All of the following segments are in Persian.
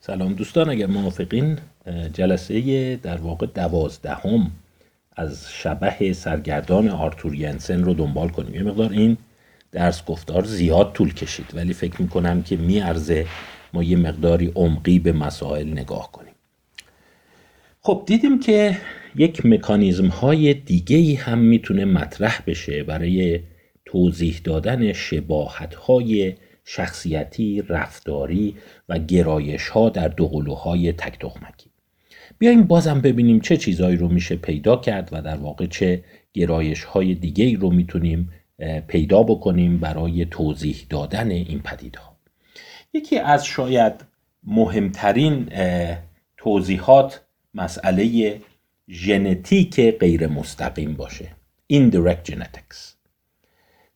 سلام دوستان اگر موافقین جلسه در واقع دوازدهم از شبه سرگردان آرتور ینسن رو دنبال کنیم. یه مقدار این درس گفتار زیاد طول کشید ولی فکر می‌کنم که میارزه ما یه مقداری عمقی به مسائل نگاه کنیم. خب دیدیم که یک مکانیزم های دیگه هم می‌تونه مطرح بشه برای توضیح دادن شباهت های شخصیتی، رفتاری و گرایش ها در دوقلوهای تک تخمکی. بیایم بازم ببینیم چه چیزهایی رو میشه پیدا کرد و در واقع چه گرایش های دیگه رو می‌تونیم پیدا بکنیم برای توضیح دادن این پدیده ها. یکی از شاید مهمترین توضیحات مسئله ژنتیک غیر مستقیم باشه indirect genetics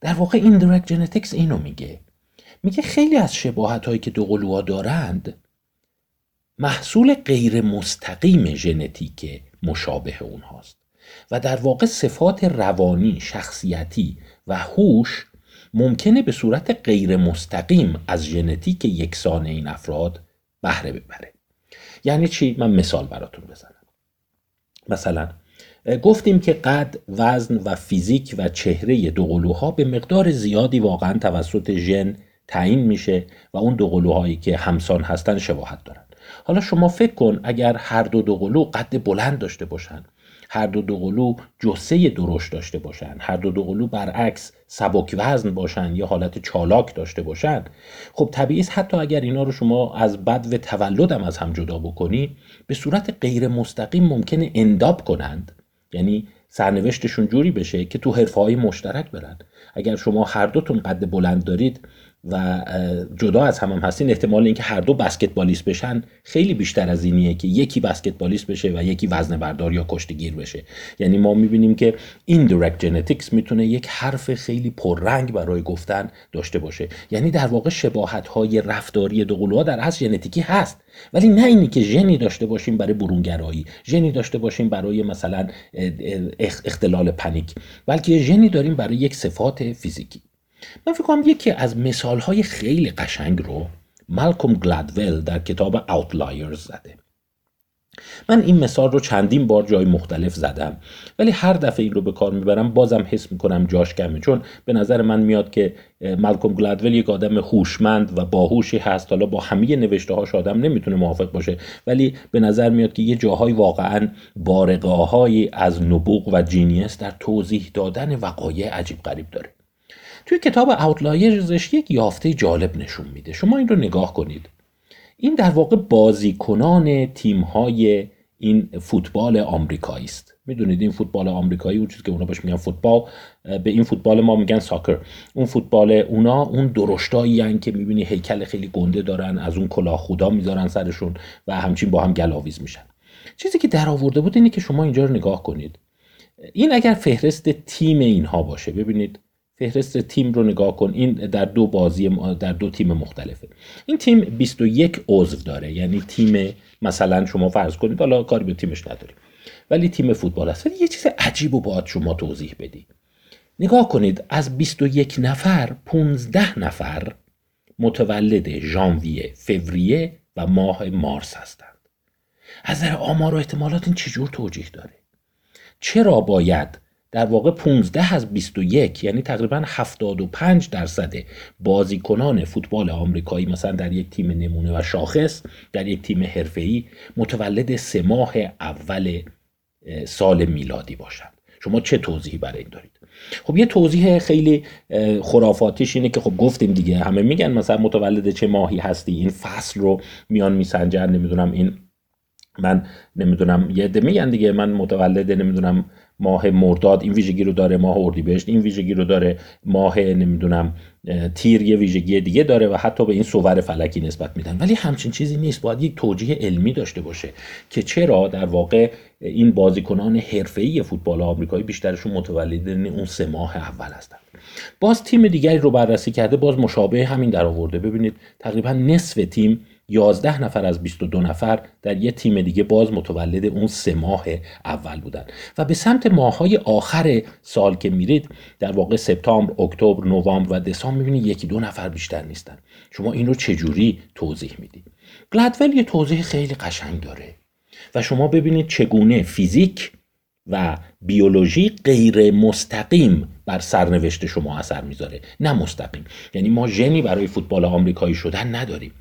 در واقع indirect genetics اینو میگه میگه خیلی از شباهت هایی که دوقلوها دارند محصول غیر مستقیم ژنتیک مشابه اونهاست و در واقع صفات روانی، شخصیتی و هوش ممکنه به صورت غیر مستقیم از ژنتیک یکسان این افراد بهره ببره. یعنی چی؟ من مثال براتون بزنم. مثلا گفتیم که قد وزن و فیزیک و چهره دوقلوها به مقدار زیادی واقعا توسط ژن تعیین میشه و اون دوقلوهایی که همسان هستن شباهت دارن. حالا شما فکر کن اگر هر دو دوقلو قد بلند داشته باشن هر دو دوقلو جسه درشت داشته باشن هر دو دوقلو برعکس سبک وزن باشن یا حالت چالاک داشته باشن خب طبیعی حتی اگر اینا رو شما از بد و تولدم از هم جدا بکنی به صورت غیر مستقیم ممکنه انداب کنند. یعنی سرنوشتشون جوری بشه که تو حرفه های مشترک برن. اگر شما هر دوتون قد بلند دارید و جدا از هم, هم هستین احتمال اینکه هر دو بسکتبالیست بشن خیلی بیشتر از اینیه که یکی بسکتبالیست بشه و یکی وزن بردار یا کشتیگیر بشه. یعنی ما می‌بینیم که indirect genetics می‌تونه یک حرف خیلی پررنگ برای گفتن داشته باشه. یعنی در واقع شباهت های رفتاری دوقلوها در اصل ژنتیکی هست. ولی نه اینی که ژنی داشته باشیم برای برونگرایی ژنی داشته باشیم برای مثلا اختلال پنیک بلکه ژنی داریم برای یک صفات فیزیکی. من فکر کنم یکی از مثالهای خیلی قشنگ رو مالکوم گلادول در کتاب Outliers زده. من این مثال رو چندین بار جای مختلف زدم ولی هر دفعه این رو به کار می‌برم بازم حس می‌کنم جاش کمه. چون به نظر من میاد که مالکوم گلادول یک آدم هوشمند و باهوشی هست حالا با همه نوشته هاش آدم نمی‌تونه موافق باشه ولی به نظر میاد که یه جاهای واقعا بارقاهایی از نبوغ و جینیس در توضیح دادن وقایع عجیب غریب داره. توی کتاب اوتلایرزش یک یافته جالب نشون میده. شما این رو نگاه کنید. این در واقع بازیکنان تیم‌های این فوتبال آمریکایی است. می‌دونید این فوتبال آمریکایی اون چیزی که اونا باش میگن فوتبال به این فوتبال ما میگن ساکر. اون فوتبال اونا اون درشتایی که می‌بینی هیکل خیلی گنده دارن از اون کلاه خدا می‌ذارن سرشون و همچین با هم گلاویز میشن. چیزی که در آورده بود اینه که شما اینجا رو نگاه کنید. این اگر فهرست تیم اینها باشه ببینید فهرست تیم رو نگاه کن. این در دو بازی در دو تیم مختلفه. این تیم 21 عضو داره. یعنی تیم مثلا شما فرض کنید حالا کاری به تیمش نداریم. ولی تیم فوتبال هست. ولی یه چیز عجیب و باید شما توضیح بدی نگاه کنید از 21 نفر 15 نفر متولد ژانویه فوریه و ماه مارس هستند. از نظر آمار و احتمالات این چجور توجیه داره؟ چرا باید در واقع 15 از 21 یعنی تقریبا 75 درصد بازیکنان فوتبال آمریکایی مثلا در یک تیم نمونه و شاخص در یک تیم حرفه‌ای متولد سه ماه اول سال میلادی باشند. شما چه توضیحی برای این دارید؟ خب یه توضیح خیلی خرافاتیش اینه که خب گفتیم دیگه همه میگن مثلا متولد چه ماهی هستی این فصل رو میان میسنجن نمی‌دونم این من نمی‌دونم یه ده میگن دیگه من متولد نمی‌دونم ماه مرداد این ویژگی رو داره ماه اردیبهشت این ویژگی رو داره ماه نمی‌دونم تیر یه ویژگی دیگه داره و حتی به این صور فلکی نسبت میدن. ولی همچین چیزی نیست. باید یک توجیه علمی داشته باشه که چرا در واقع این بازیکنان حرفه‌ای فوتبال آمریکایی بیشترشون متولدین اون سه ماه اول هستن. باز تیم دیگری رو بررسی کرده باز مشابه همین در آورده ببینید تقریبا نصف تیم 11 نفر از 22 نفر در یه تیم دیگه باز متولد اون سه ماه اول بودن. و به سمت ماهای آخر سال که میرید در واقع سپتامبر، اکتبر، نوامبر و دسامبر می‌بینید یکی دو نفر بیشتر نیستن. شما این رو چجوری توضیح می‌دید گلدول یه توضیح خیلی قشنگ داره. و شما ببینید چگونه فیزیک و بیولوژی غیر مستقیم بر سرنوشت شما اثر می‌ذاره. نه مستقیم. یعنی ما ژنی برای فوتبال آمریکایی شدن نداریم.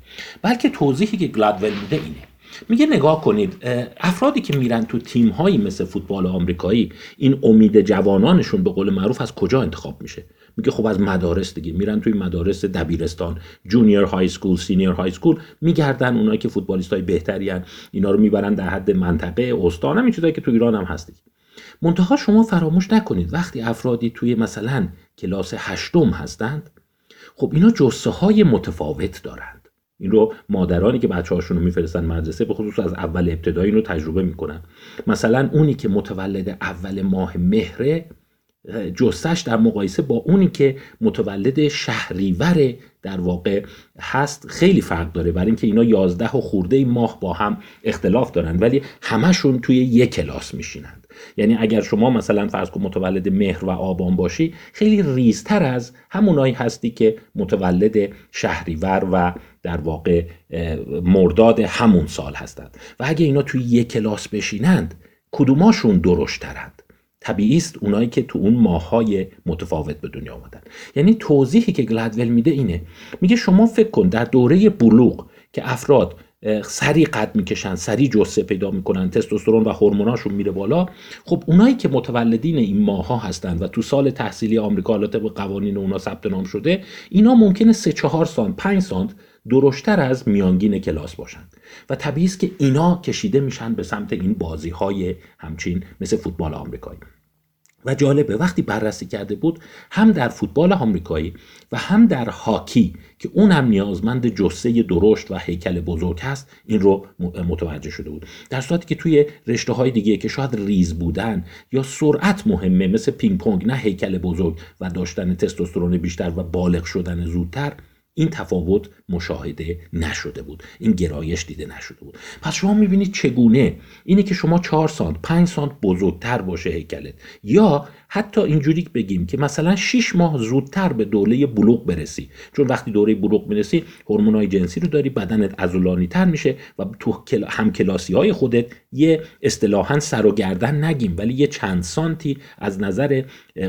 بلکه توضیحی که گلادول میده اینه. میگه نگاه کنید افرادی که میرن تو تیم هایی مثل فوتبال آمریکایی این امید جوانانشون به قول معروف از کجا انتخاب میشه؟ میگه خب از مدارس دیگه. میرن توی مدارس دبیرستان junior high school senior high school. میگردن اونایی که فوتبالیست های بهتری هن. اینا رو می‌برن در حد منطقه استان هم چیزایی که تو ایران هم هست منتها شما فراموش نکنید وقتی افرادی توی مثلا کلاس هشتم هستند خب اینا جثه های متفاوت دارند. این رو مادرانی که بچه هاشون رو میفرستن مدرسه به خصوص از اول ابتدایی رو تجربه می‌کنن. مثلا اونی که متولد اول ماه مهره جستش در مقایسه با اونی که متولد شهریور در واقع هست خیلی فرق داره. برای اینکه اینا 11 و خورده ماه با هم اختلاف دارن ولی همشون توی یک کلاس میشینند یعنی اگر شما مثلا فرض کن متولد مهر و آبان باشی خیلی ریزتر از همونایی هستی که متولد شهریور و در واقع مرداد همون سال هستند. و اگه اینا توی یک کلاس بشینند کدوماشون درشترند؟ طبیعی است اونایی که تو اون ماهای متفاوت به دنیا آمدن. یعنی توضیحی که گلدول میده اینه. میگه شما فکر کن در دوره بلوغ که افراد سری قد می‌کشن سری جسه پیدا می‌کنن تستوسترون و هورموناشون میره بالا. خب اونایی که متولدین این ماها هستند و تو سال تحصیلی آمریکا حالا طبق قوانین اونا ثبت نام شده اینا ممکنه 3 4 سانت 5 سانت درشتر از میانگین کلاس باشند و طبیعی است که اینا کشیده میشن به سمت این بازی های همچین مثل فوتبال آمریکایی. و جالبه وقتی بررسی کرده بود هم در فوتبال آمریکایی و هم در هاکی که اون هم نیازمند جثه درشت و هیکل بزرگ هست این رو متوجه شده بود. در صورتی که توی رشته های دیگه که شاید ریز بودن یا سرعت مهمه مثل پینگ پونگ نه هیکل بزرگ و داشتن تستوسترون بیشتر و بالغ شدن زودتر این تفاوت مشاهده نشده بود. این گرایش دیده نشده بود. پس شما می‌بینید چگونه اینه که شما 4 سانت 5 سانت بزرگتر باشه هیکلت. یا حتی اینجوری بگیم که مثلا 6 ماه زودتر به دوره بلوغ برسی. چون وقتی دوره بلوغ می‌رسی هورمونای جنسی رو داری بدنت عضلانی تر میشه و تو همکلاسی های خودت یه اصطلاحا سر و گردن نگیم ولی یه چند سانتی از نظر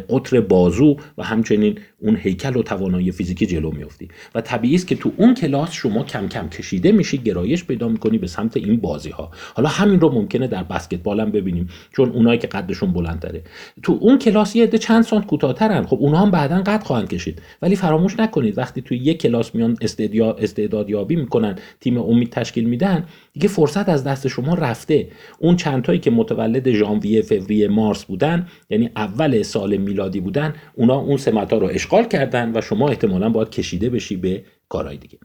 قطر بازو و همچنین اون هیکل و توانایی فیزیکی جلو میفتی و طبیعی است که تو اون کلاس شما کم کم کشیده میشی گرایش پیدا می‌کنی به سمت این بازی ها حالا همین رو ممکنه در بسکتبال هم ببینیم چون اونایی که قدشون بلندتره. تو اون کلاس یه عده چند سانت کوتاهترن. خب اونها هم بعدا قد خواهند کشید. ولی فراموش نکنید وقتی توی یک کلاس میان استعداد یابی می‌کنن تیم امید تشکیل میدن دیگه فرصت از دست شما رفته. اون چندتایی که متولد ژانویه فوریه مارس بودن یعنی اول سال میلادی بودن اونا اون سمتا رو اشغال کردن و شما احتمالا باید کشیده بشی به کارهای دیگه.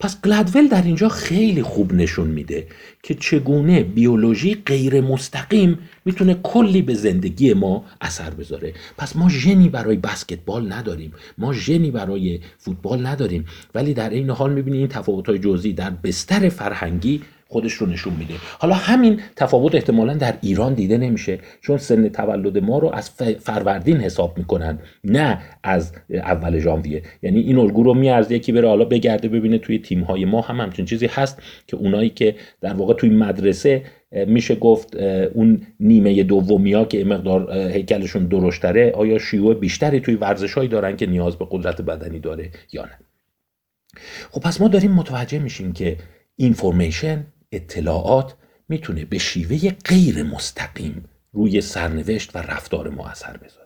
پس گلدول در اینجا خیلی خوب نشون میده که چگونه بیولوژی غیر مستقیم می‌تونه کلی به زندگی ما اثر بذاره. پس ما ژنی برای بسکتبال نداریم. ما ژنی برای فوتبال نداریم. ولی در این حال می‌بینیم این تفاوت‌های جزئی در بستر فرهنگی خودش رو نشون میده. حالا همین تفاوت احتمالا در ایران دیده نمیشه چون سن تولد ما رو از فروردین حساب می‌کنن نه از اول ژانویه. یعنی این الگو رو میارزه یکی بره حالا بگرده ببینه توی تیم های ما هم همچین چیزی هست که اونایی که در واقع توی مدرسه میشه گفت اون نیمه دومیا که مقدار هیکلشون درشتره آیا شیوع بیشتری توی ورزشهایی دارن که نیاز به قدرت بدنی داره یا نه؟ خب پس ما داریم متوجه میشیم که اینفورمیشن اطلاعات می‌تونه به شیوه غیر مستقیم روی سرنوشت و رفتار ما اثر بذاره.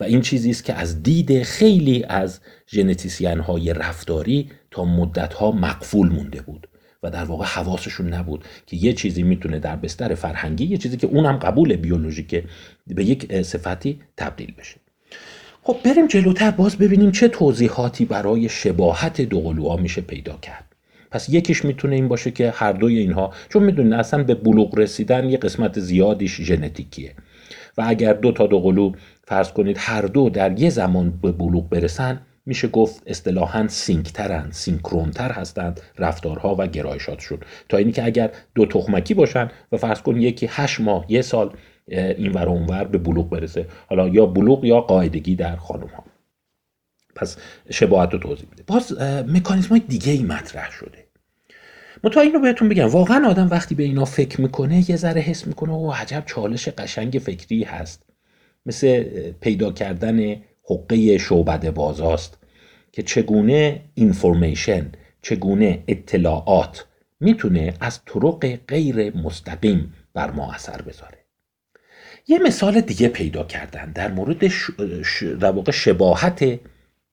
و این چیزی است که از دید خیلی از ژنتیسین های رفتاری تا مدت ها مقفول مونده بود و در واقع حواسشون نبود که یه چیزی می‌تونه در بستر فرهنگی یه چیزی که اونم قبول بیولوژیکه به یک صفتی تبدیل بشه. خب بریم جلوتر باز ببینیم چه توضیحاتی برای شباهت دوقلوها میشه پیدا کرد. پس یکیش می‌تونه این باشه که هر دوی اینها چون می‌دونین اصلا به بلوغ رسیدن یه قسمت زیادیش ژنتیکیه. و اگر دو تا دو قلو فرض کنید هر دو در یه زمان به بلوغ برسن میشه گفت اصطلاحا سینکترن سینکرونتر هستند رفتارها و گرایشاتشون. تا اینی که اگر دو تخمکی باشن و فرض کن یکی هشت ماه یه سال این ور اونور به بلوغ برسه. حالا یا بلوغ یا قاعدگی در خانم ها پس شباهت رو توضیح بده باز مکانیزم های دیگه ای مطرح شده. متا این رو بهتون بگم. واقعا آدم وقتی به اینا فکر می‌کنه یه ذره حس می‌کنه و عجب چالش قشنگ فکری هست. مثل پیدا کردن حقه شعبده بازاست که چگونه اینفورمیشن چگونه اطلاعات می‌تونه از طرق غیر مستقیم بر ما اثر بذاره. یه مثال دیگه پیدا کردن در مورد ش... در واقع شباهت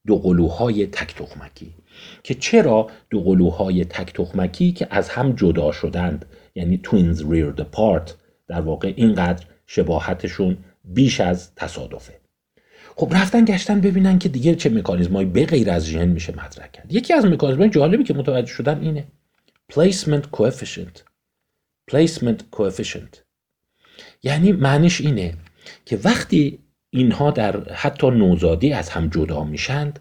دو قلوهای تک تخمکی. که چرا دو قلوهای تک تخمکی؟ که از هم جدا شدند. یعنی twins reared apart. در واقع اینقدر شباهتشون بیش از تصادفه. خب رفتن گشتن ببینن که دیگه چه مکانیزمایی به غیر از ژن میشه مطرح کرد. یکی از مکانیزمای جالبی که متوجه شدن اینه. placement coefficient. placement coefficient. یعنی معنیش اینه که وقتی اینها در حتی نوزادی از هم جدا میشند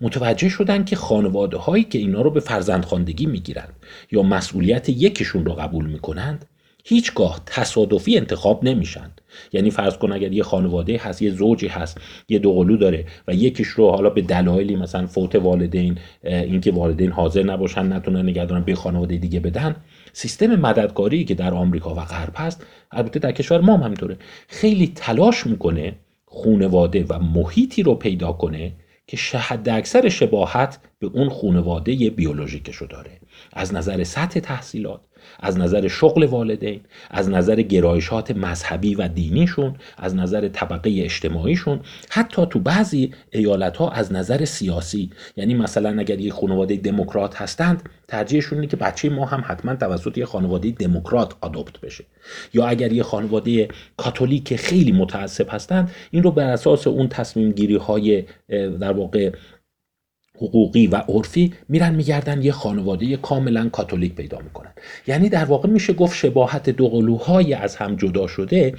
متوجه شدن که خانواده هایی که اینا رو به فرزندخواندگی می‌گیرند یا مسئولیت یکیشون رو قبول می‌کنند هیچگاه تصادفی انتخاب نمیشن یعنی فرض کن اگر یه خانواده هست یه زوجی هست یه دوقلو داره و یکیش رو حالا به دلایلی مثلا فوت والدین اینکه والدین حاضر نباشن نتونن نگهدارن به خانواده دیگه بدن سیستم مددکاری که در آمریکا و غرب هست البته در کشور ما هم همینطوره خیلی تلاش می‌کنه خونواده و محیطی رو پیدا کنه که شهد اکثر شباهت به اون خونواده بیولوژیکشو داره. از نظر سطح تحصیلات از نظر شغل والدین از نظر گرایشات مذهبی و دینیشون از نظر طبقه اجتماعیشون حتی تو بعضی ایالت ها از نظر سیاسی. یعنی مثلا اگر یه خانواده دموکرات هستند ترجیحشون اینه که بچه ما هم حتما توسط یه خانواده دموکرات آدوپت بشه. یا اگر یه خانواده کاتولیک خیلی متعصب هستند این رو بر اساس اون تصمیم گیری های در واقع حقوقی و عرفی میرن میگردن یه خانواده کاملا کاتولیک پیدا می‌کنن. یعنی در واقع میشه گفت شباهت دو قلوهای از هم جدا شده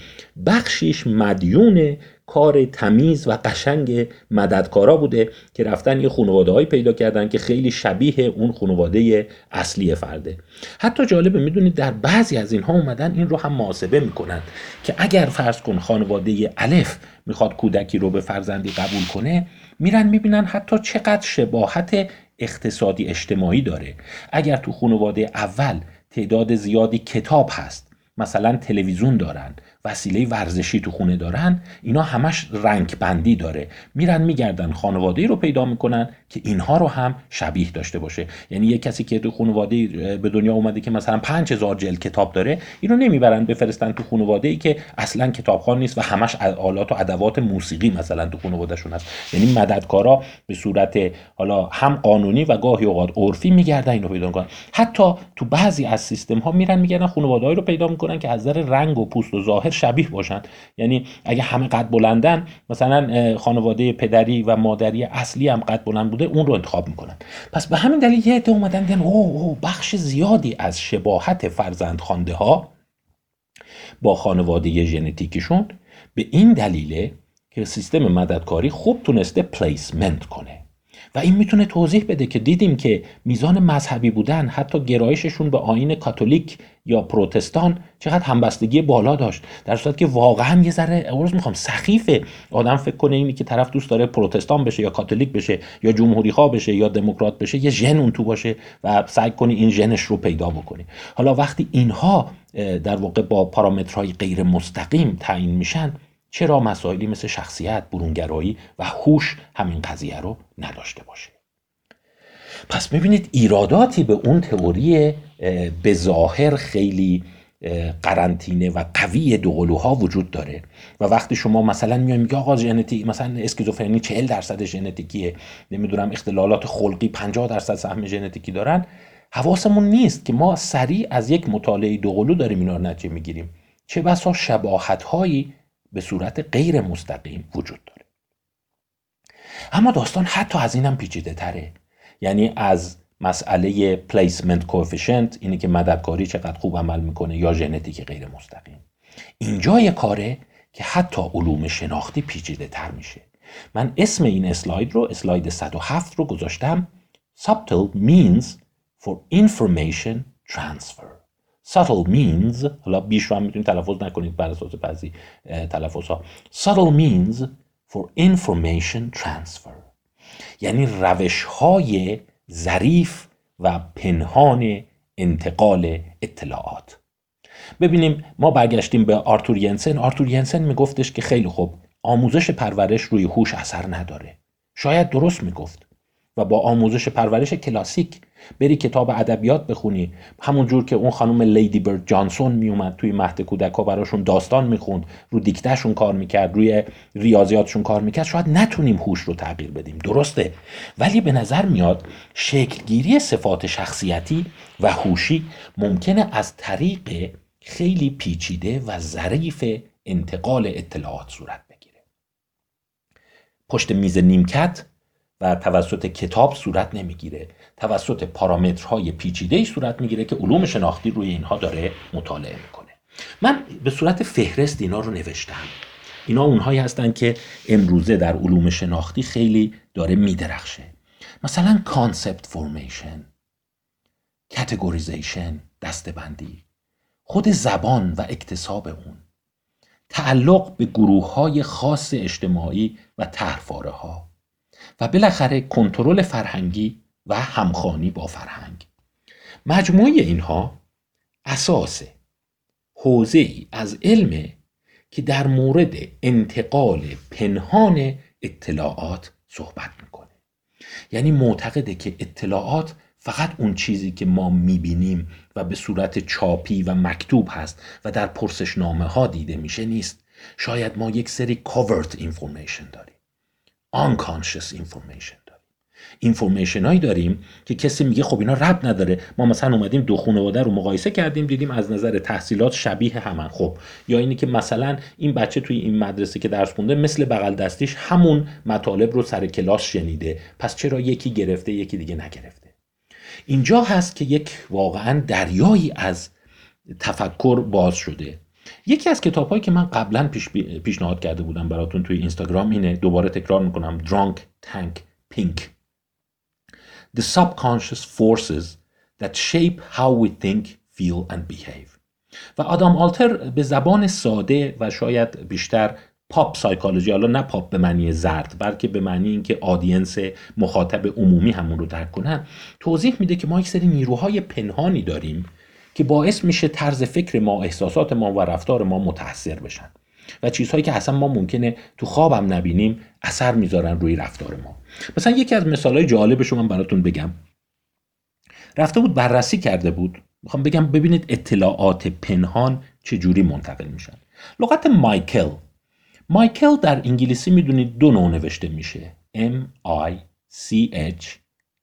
بخشیش مدیون کار تمیز و قشنگ مددکارا بوده که رفتن یه خانواده هایی پیدا کردن که خیلی شبیه اون خانواده اصلی فرده. حتی جالبه می‌دونید در بعضی از اینها اومدن این رو هم محاسبه می‌کنن که اگر فرض کن خانواده الف می‌خواد کودکی رو به فرزندی قبول کنه میرن می‌بینن حتی چقدر شباهت اقتصادی اجتماعی داره. اگر تو خانواده اول تعداد زیادی کتاب هست مثلا تلویزیون دارن وسیله ورزشی تو خونه دارن اینا همش رنگ بندی داره. میرن میگردن خانواده رو پیدا می‌کنن که اینها رو هم شبیه داشته باشه. یعنی یه کسی که تو خانواده به دنیا اومده که مثلا 5000 جلد کتاب داره اینو نمی‌برن بفرستن تو خانواده ای که اصلا کتابخوان نیست و همش آلات و ادوات موسیقی مثلا تو خانوادهشون هست. یعنی مددکارا به صورت حالا هم قانونی و گاهی اوقات عرفی میگردن اینو پیدا می‌کنن. حتی تو بعضی از سیستم ها میرن میگردن خانواده رو پیدا می‌کنن که از نظر رنگ و پوست و ظاهر شبیه باشن. یعنی اگه همه قد بلندن مثلا خانواده پدری و مادری اصلی هم قد بلند بوده اون رو انتخاب می‌کنن. پس به همین دلیل یه عده اومدن دیدن اوه او بخش زیادی از شباهت فرزند خانده ها با خانواده ژنتیکیشون به این دلیله که سیستم مددکاری خوب تونسته پلیسمنت کنه. و این می‌تونه توضیح بده که دیدیم که میزان مذهبی بودن حتی گرایششون به آین کاتولیک یا پروتستان چقدر همبستگی بالا داشت. در صورت که واقعا یه ذره عرض می‌خوام سخیفه آدم فکر کنه اینی که طرف دوست داره پروتستان بشه یا کاتولیک بشه یا جمهوری خواه بشه یا دموکرات بشه یه ژن اون تو باشه و سعی کنی این ژنش رو پیدا بکنی. حالا وقتی اینها در واقع با پارامترهای غیر مستقیم تعیین میشن چرا مسائلی مثل شخصیت، برونگرایی و هوش همین قضیه رو نداشته باشه؟ پس ببینید ایراداتی به اون تئوری به ظاهر خیلی قرنطینه و قوی دوقلوها وجود داره و وقتی شما مثلا میایم میگه آقا ژنتیک مثلا اسکیزوفرنی 40 درصد ژنتیکیه نمی‌دونم اختلالات خلقی 50 درصد سهم ژنتیکی دارن حواسمون نیست که ما سریع از یک مطالعه دوقلو داریم اینا رو نتیجه می‌گیریم. چه بسا شباهت هایی به صورت غیر مستقیم وجود داره. اما داستان حتی از اینم پیچیده تره. یعنی از مسئله پلیسمنت کوفیشنت اینه که مددکاری چقدر خوب عمل می‌کنه یا ژنتیک غیر مستقیم. اینجا یه کاره که حتی علوم شناختی پیچیده تر میشه. من اسم این اسلاید رو اسلاید 107 رو گذاشتم. Subtle means for information transfer. Subtle means حالا بیش رو هم می‌تونید تلفظ نکنید بر اساس بعضی تلفظ ها subtle means for information transfer. یعنی روش های ظریف و پنهان انتقال اطلاعات. ببینیم ما برگشتیم به آرتور ینسن. آرتور ینسن میگفتش که خیلی خوب آموزش پرورش روی هوش اثر نداره. شاید درست می‌گفت. و با آموزش پرورش کلاسیک بری کتاب ادبیات بخونی. همون جور که اون خانم لیدی برد جانسون میومد توی مهد کودک ها براشون داستان می‌خوند رو دیکتهشون کار می‌کرد روی ریاضیاتشون کار می‌کرد. شاید نتونیم هوش رو تغییر بدیم. درسته. ولی به نظر میاد شکلگیری صفات شخصیتی و هوشی ممکنه از طریق خیلی پیچیده و ظریف انتقال اطلاعات صورت بگیره. پشت میز نیمکت و توسط کتاب صورت نمی‌گیره. توسط پارامترهای پیچیده صورت می‌گیره که علوم شناختی روی اینها داره مطالعه می‌کنه. من به صورت فهرست اینا رو نوشتم. اینا اونهایی هستن که امروزه در علوم شناختی خیلی داره میدرخشه. مثلا concept formation categorization دسته‌بندی. خود زبان و اکتساب اون. تعلق به گروه های خاص اجتماعی و تحفاره ها و بالاخره کنترل فرهنگی و همخانی با فرهنگ. مجموعه اینها اساس حوزه ای از علم که در مورد انتقال پنهان اطلاعات صحبت می‌کنه. یعنی معتقده که اطلاعات فقط اون چیزی که ما می‌بینیم و به صورت چاپی و مکتوب هست و در پرسشنامه ها دیده میشه نیست. شاید ما یک سری covered information داریم. Unconscious information داریم. اینفورمیشن هایی داریم که کسی میگه خب اینا رب نداره. ما مثلا اومدیم دو خانواده رو مقایسه کردیم دیدیم از نظر تحصیلات شبیه همن. خب یا اینی که مثلا این بچه توی این مدرسه که درس خونده مثل بغل دستیش همون مطالب رو سر کلاس شنیده. پس چرا یکی گرفته یکی دیگه نگرفته؟ اینجا هست که یک واقعا دریایی از تفکر باز شده. یکی از کتاب هایی که من قبلا پیش پیشنهاد کرده بودم براتون توی اینستاگرام اینه دوباره تکرار می‌کنم Drunk Tank Pink. The subconscious forces that shape how we think, feel and behave. و آدام آلتر به زبان ساده و شاید بیشتر پاپ سایکولوژی حالا نه پاپ به معنی زرد بلکه به معنی اینکه آدینس مخاطب عمومی همون رو درک کنن توضیح میده که ما یک سری نیروهای پنهانی داریم که باعث میشه طرز فکر ما احساسات ما و رفتار ما متاثر بشن. و چیزهایی که اصلا ما ممکنه تو خوابم نبینیم اثر می‌ذارن روی رفتار ما. مثلا یکی از مثالهای جالبش رو من براتون بگم. رفته بود بررسی کرده بود. می‌خوام بگم ببینید اطلاعات پنهان چه جوری منتقل میشن. لغت مایکل. مایکل در انگلیسی می‌دونید دو نوع نوشته میشه. M I C H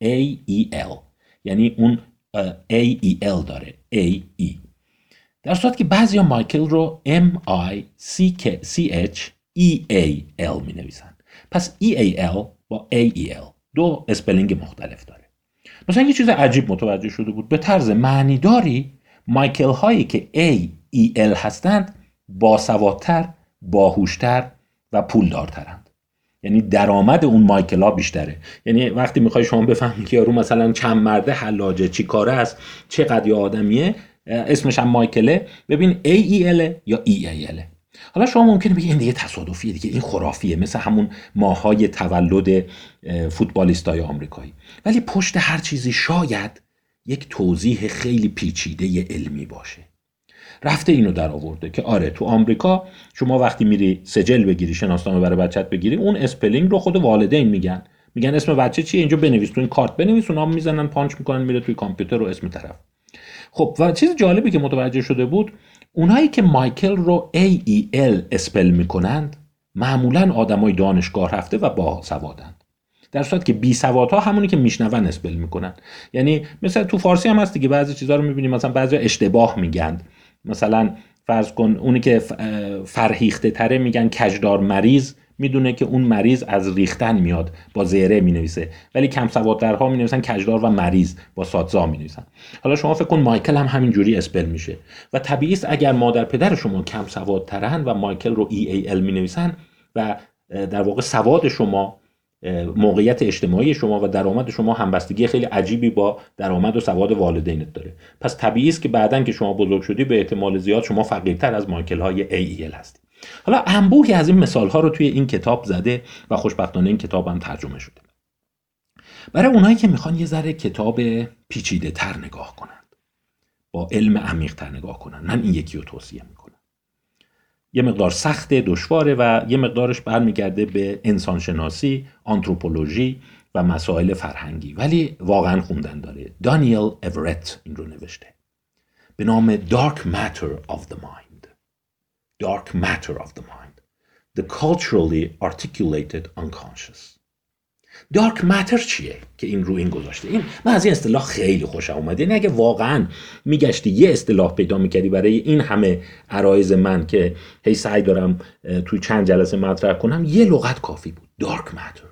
A E L. یعنی اون A E L داره. A E. در صورت که بعضی مایکل رو M I C H E A L می نویسن پس E A L با A E L. دو spelling مختلف داره. مثلا یه چیز عجیب متوجه شده بود. به طرز معنیداری مایکل هایی که A E L هستند باسوادتر باهوشتر و پولدارترند یعنی درآمد اون مایکل ها بیشتره. یعنی وقتی می‌خوای شما بفهمی که یارو مثلا چند مرده حلاجه چی کاره است چقدر یه آدمیه اسمش هم مایکله. ببین AEL یا EAL حالا شما ممکنه بگی این دیگه تصادفیه دیگه این خرافیه مثل همون ماهای تولد فوتبالیستای آمریکایی. ولی پشت هر چیزی شاید یک توضیح خیلی پیچیده علمی باشه. رفته اینو در آورده که آره تو آمریکا شما وقتی میری سجل بگیری شناسنامه برای بچت بگیری اون spelling رو خود والدین میگن. میگن اسم بچه چیه؟ اینجا بنویس تو این کارت بنویس اونها می‌زنن پانچ می‌کنن میره توی کامپیوتر رو اسم طرف. خب و چیز جالبی که متوجه شده بود اونایی که مایکل رو AEL spell می‌کنند معمولا آدمای دانشگاه رفته و با سوادند. در صورت که بی ها همونی که میشنون اسپل می‌کنن. یعنی مثلا تو فارسی هم هست دیگه بعضی چیزا رو می‌بینیم مثلا بعضی اشتباه میگن. مثلا فرض کن اونی که فرهیخته تره میگن کجدار مریض می‌دونه که اون مریض از ریختن میاد با زیره می نویسه ولی کم سوادترها می نویسن کجدار و مریض با سادزا می نویسن حالا شما فکر کن مایکل هم همینجوری اسپل میشه. و طبیعی است اگر مادر پدر شما کم سوادترن و مایکل رو ای ای ال می نویسن و در واقع سواد شما موقعیت اجتماعی شما و درآمد شما همبستگی خیلی عجیبی با درآمد و سواد والدینت داره. پس طبیعی است که بعدا که شما بزرگ شدی به احتمال زیاد شما فقیرتر از مایکل های AEL هستی. حالا انبوهی از این مثال ها رو توی این کتاب زده و خوشبختانه این کتاب هم ترجمه شده. برای اونایی که می‌خوان یه ذره کتاب پیچیده تر نگاه کنند با علم عمیق تر نگاه کنند. من این یکی رو توصیه یه مقدار سخت دشواره و یه مقدارش برمیگرده به انسانشناسی آنتروپولوژی و مسائل فرهنگی. ولی واقعا خوندن داره. دانیل اورت این رو نوشته. به نام Dark Matter of the Mind. Dark Matter of the Mind. The Culturally Articulated Unconscious. دارک ماتر چیه که این رو این گذاشته؟ این من از این اصطلاح خیلی خوشم اومده. یعنی اگه واقعا میگشتی یه اصطلاح پیدا می‌کردی برای این همه عرایز من که هی سعی دارم توی چند جلسه مطرح کنم یه لغت کافی بود. دارک ماتر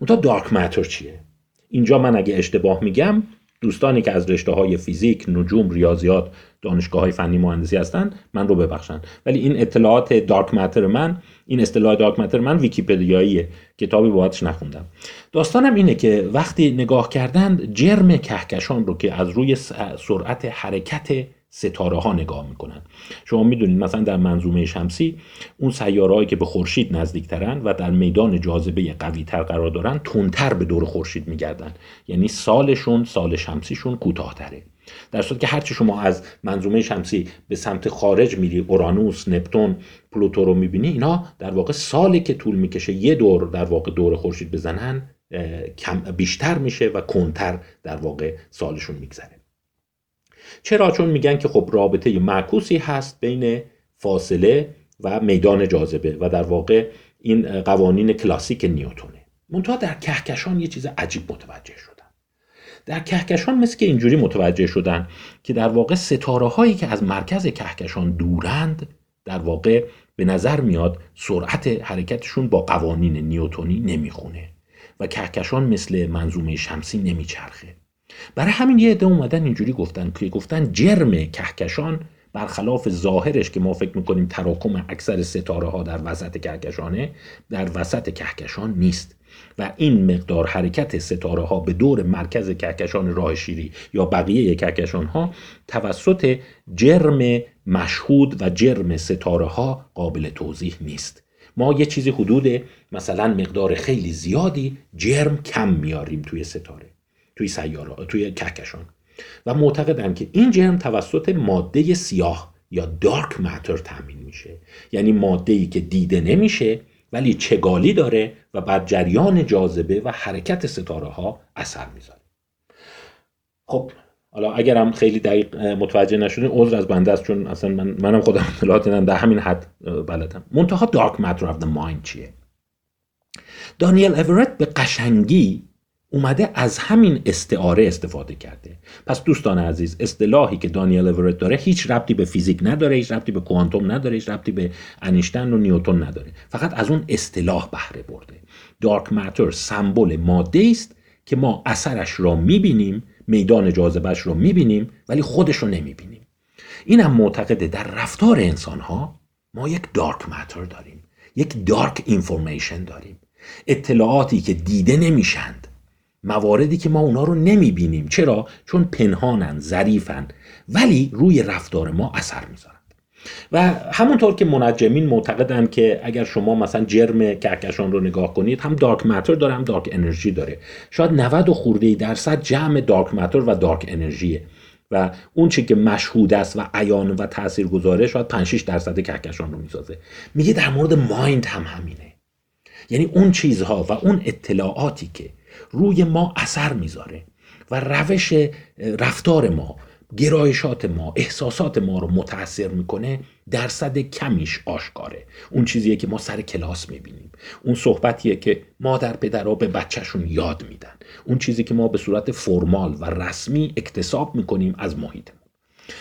منتها دارک ماتر چیه؟ اینجا من اگه اشتباه میگم دوستانی که از رشته های فیزیک، نجوم، ریاضیات، دانشگاه های فنی مهندسی هستن من رو ببخشن. ولی این اطلاعات دارک ماتر من این اصطلاح دارک ماتر من ویکیپدیاییه کتابی باهاتش نخوندم. داستانم اینه که وقتی نگاه کردند جرم کهکشان رو که از روی سرعت حرکت ستاره ها نگاه می‌کنن. شما می‌دونید مثلا در منظومه شمسی اون سیارهایی که به خورشید نزدیکترن و در میدان جاذبه قوی تر قرار دارن تندتر به دور خورشید میگردن. یعنی سالشون سال شمسیشون کوتاهتره. در صورتی که هرچی شما از منظومه شمسی به سمت خارج میری اورانوس نپتون پلوتو رو می‌بینی اینا در واقع سالی که طول می‌کشه یه دور در واقع دور خورشید بزنن بیشتر میشه و کنتر در واقع سالشون میگذره. چرا؟ چون میگن که خب رابطه معکوسی هست بین فاصله و میدان جاذبه و در واقع این قوانین کلاسیک نیوتونه. منتها در کهکشان یه چیز عجیب متوجه شدن. در کهکشان مثل که اینجوری متوجه شدن که در واقع ستاره هایی که از مرکز کهکشان دورند در واقع به نظر میاد سرعت حرکتشون با قوانین نیوتونی نمی‌خونه و کهکشان مثل منظومه شمسی نمیچرخه. برای همین یه عده اومدن اینجوری گفتن که گفتن جرم کهکشان برخلاف ظاهرش که ما فکر می‌کنیم تراکم اکثر ستاره ها در وسط کهکشانه در وسط کهکشان نیست. و این مقدار حرکت ستاره ها به دور مرکز کهکشان راه شیری یا بقیه کهکشان ها توسط جرم مشهود و جرم ستاره ها قابل توضیح نیست. ما یه چیزی حدود مثلا مقدار خیلی زیادی جرم کم میاریم توی ستاره. توی سیاره توی کهکشان. و معتقدن که این جرم توسط ماده سیاه یا دارک ماتر تامین میشه. یعنی ماده ای که دیده نمیشه ولی چگالی داره و بر جریان جاذبه و حرکت ستاره ها اثر می‌ذاره. خب حالا اگرم خیلی دقیق متوجه نشدین عذر از بنده است چون اصلا من منم خودم اطلاعات در همین حد بلدم. منتها دارک ماتر اف مایند چیه؟ دانیل اورت به قشنگی اومده از همین استعاره استفاده کرده. پس دوستان عزیز اصطلاحی که دانیل اورت داره هیچ ربطی به فیزیک نداره هیچ ربطی به کوانتوم نداره هیچ ربطی به انیشتن و نیوتن نداره. فقط از اون اصطلاح بهره برده. دارک ماتر سمبل ماده است که ما اثرش را می‌بینیم میدان جاذبهش رو می‌بینیم ولی خودش رو نمی‌بینیم. اینم معتقده در رفتار انسان ها ما یک دارک ماتر داریم یک دارک اینفورمیشن داریم. اطلاعاتی که دیده نمیشند. مواردی که ما اونا رو نمی‌بینیم. چرا؟ چون پنهانن ظریفن. ولی روی رفتار ما اثر می‌ذارند و همونطور که منجمین معتقدن که اگر شما مثلا جرم کهکشان رو نگاه کنید هم دارک ماتر داره هم دارک انرژی داره. شاید 90 خورده درصد جمع دارک ماتر و دارک انرژیه و اون چی که مشهود است و عیان و تأثیر گذاره شاید 5 6 درصد کهکشان رو می‌سازه. میگه در مورد مایند هم همینه. یعنی اون چیزها و اون اطلاعاتی که روی ما اثر می‌ذاره و روش رفتار ما گرایشات ما احساسات ما رو متاثر می‌کنه درصد کمیش آشکاره. اون چیزیه که ما سر کلاس می‌بینیم. اون صحبتیه که مادر پدرها به بچهشون یاد میدن. اون چیزی که ما به صورت فرمال و رسمی اکتساب می‌کنیم از محیطمون.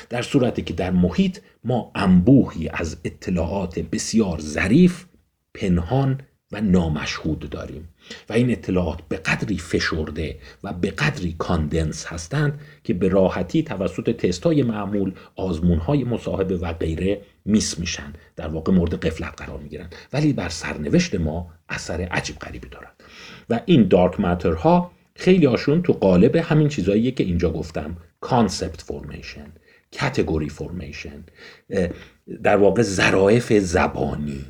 در صورتی که در محیط ما انبوهی از اطلاعات بسیار ظریف پنهان و نامشهود داریم. و این اطلاعات به قدری فشرده و به قدری کاندنس هستند که به راحتی توسط تست های معمول آزمون های مصاحبه و غیره میس میشن. در واقع مورد قفلت قرار می‌گیرن. ولی بر سرنوشت ما اثر عجیب غریبی دارند و این dark matter ها خیلی هاشون تو قالب همین چیزاییه که اینجا گفتم. concept formation category formation در واقع ظرافت زبانی.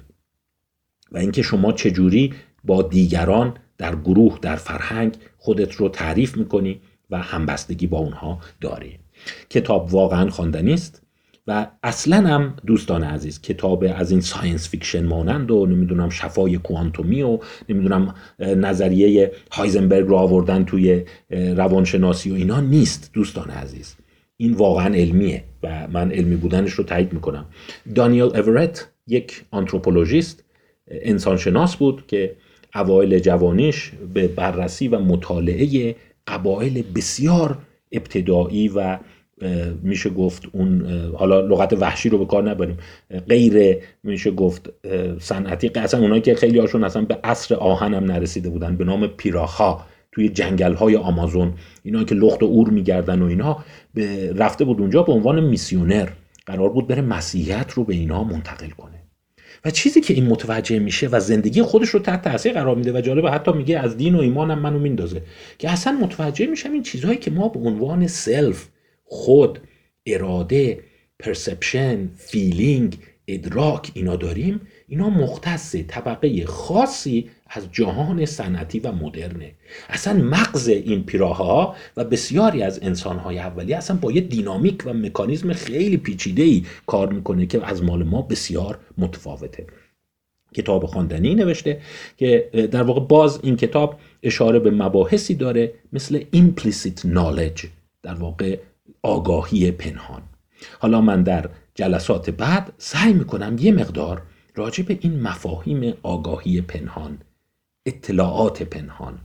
و اینکه شما چجوری با دیگران در گروه در فرهنگ خودت رو تعریف می‌کنی و همبستگی با اونها داری. کتاب واقعا خواندنی است و اصلا هم دوستان عزیز کتاب از این science fiction مانند و نمی‌دونم شفای کوانتومی و نمی‌دونم نظریه هایزنبرگ رو آوردن توی روانشناسی و اینا نیست دوستان عزیز. این واقعا علمیه و من علمی بودنش رو تایید می‌کنم. دانیل اورت یک آنتروپولوژیست انسانشناس بود که اوایل جوانیش به بررسی و مطالعه قبایل بسیار ابتدایی و میشه گفت اون حالا لغت وحشی رو به کار نبریم غیر میشه گفت صنعتی اصلا اونایی که خیلی هاشون اصلا به عصر آهن هم نرسیده بودن به نام پیراها توی جنگل های آمازون اینا که لخت و عور میگردن و اینا رفته بود اونجا به عنوان میسیونر قرار بود بره مسیحیت رو به اینا منتقل کنه. و چیزی که این متوجه میشه و زندگی خودش رو تحت تاثیر قرار میده و جالبه حتی میگه از دین و ایمانم منو میندازه که اصلا متوجه میشم این چیزهایی که ما به عنوان self خود اراده perception feeling ادراک اینا داریم اینا مختص طبقه خاصی از جهان صنعتی و مدرنه. اصلا مغز این پیراها و بسیاری از انسانهای اولی اصلا با یه دینامیک و مکانیزم خیلی پیچیده ای کار می‌کنه که از مال ما بسیار متفاوته. کتاب خواندنی نوشته که در واقع باز این کتاب اشاره به مباحثی داره مثل implicit knowledge در واقع آگاهی پنهان. حالا من در جلسات بعد سعی می‌کنم یه مقدار راجع به این مفاهیم آگاهی پنهان اطلاعات پنهان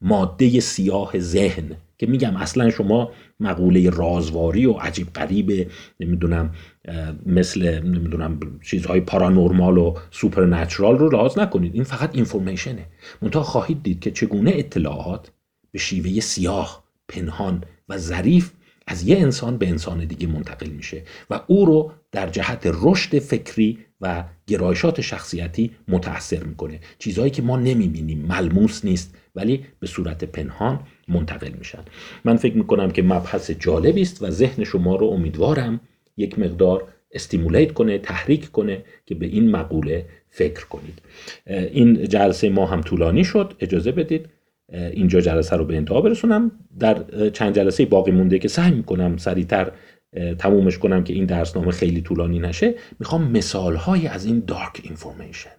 ماده سیاه ذهن که میگم اصلا شما مقوله رازواری و عجیب غریب نمی‌دونم مثل نمی‌دونم چیزهای پارانورمال و سوپرنچرال رو راز نکنید. این فقط اینفورمیشنه. منتها خواهید دید که چگونه اطلاعات به شیوه سیاه پنهان و ظریف از یه انسان به انسان دیگه منتقل میشه و او رو در جهت رشد فکری و گرایشات شخصیتی متاثر می‌کنه. چیزهایی که ما نمی‌بینیم ملموس نیست ولی به صورت پنهان منتقل میشن. من فکر می‌کنم که مبحث جالبی است و ذهن شما رو امیدوارم یک مقدار استیمولیت کنه تحریک کنه که به این مقوله فکر کنید. این جلسه ما هم طولانی شد اجازه بدید اینجا جلسه رو به انتها برسونم. در چند جلسه باقی مونده که سعی می‌کنم سریعتر تمومش کنم که این درسنامه خیلی طولانی نشه می‌خوام مثال های از این dark information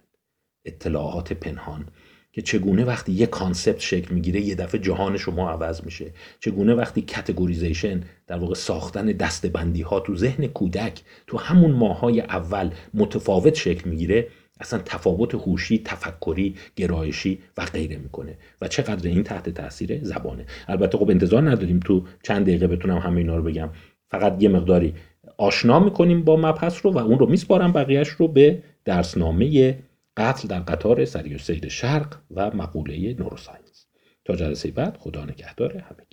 اطلاعات پنهان که چگونه وقتی یه concept شکل می‌گیره یه دفعه جهان شما عوض میشه. چگونه وقتی categorization در واقع ساختن دسته‌بندی ها تو ذهن کودک تو همون ماهای اول متفاوت شکل می‌گیره اصلا تفاوت هوشی تفکری گرایشی و غیره می‌کنه. و چقدر این تحت تاثیر زبانه. البته خب انتظار نداریم تو چند دقیقه بتونم همه اینا رو بگم. فقط یه مقداری آشنا می‌کنیم با مبحث رو و اون رو میسپارم بقیهش رو به درسنامه قتل در قطار سری و سیر شرق و مقوله نوروساینس تا جلسه بعد خدا نگهدار همگی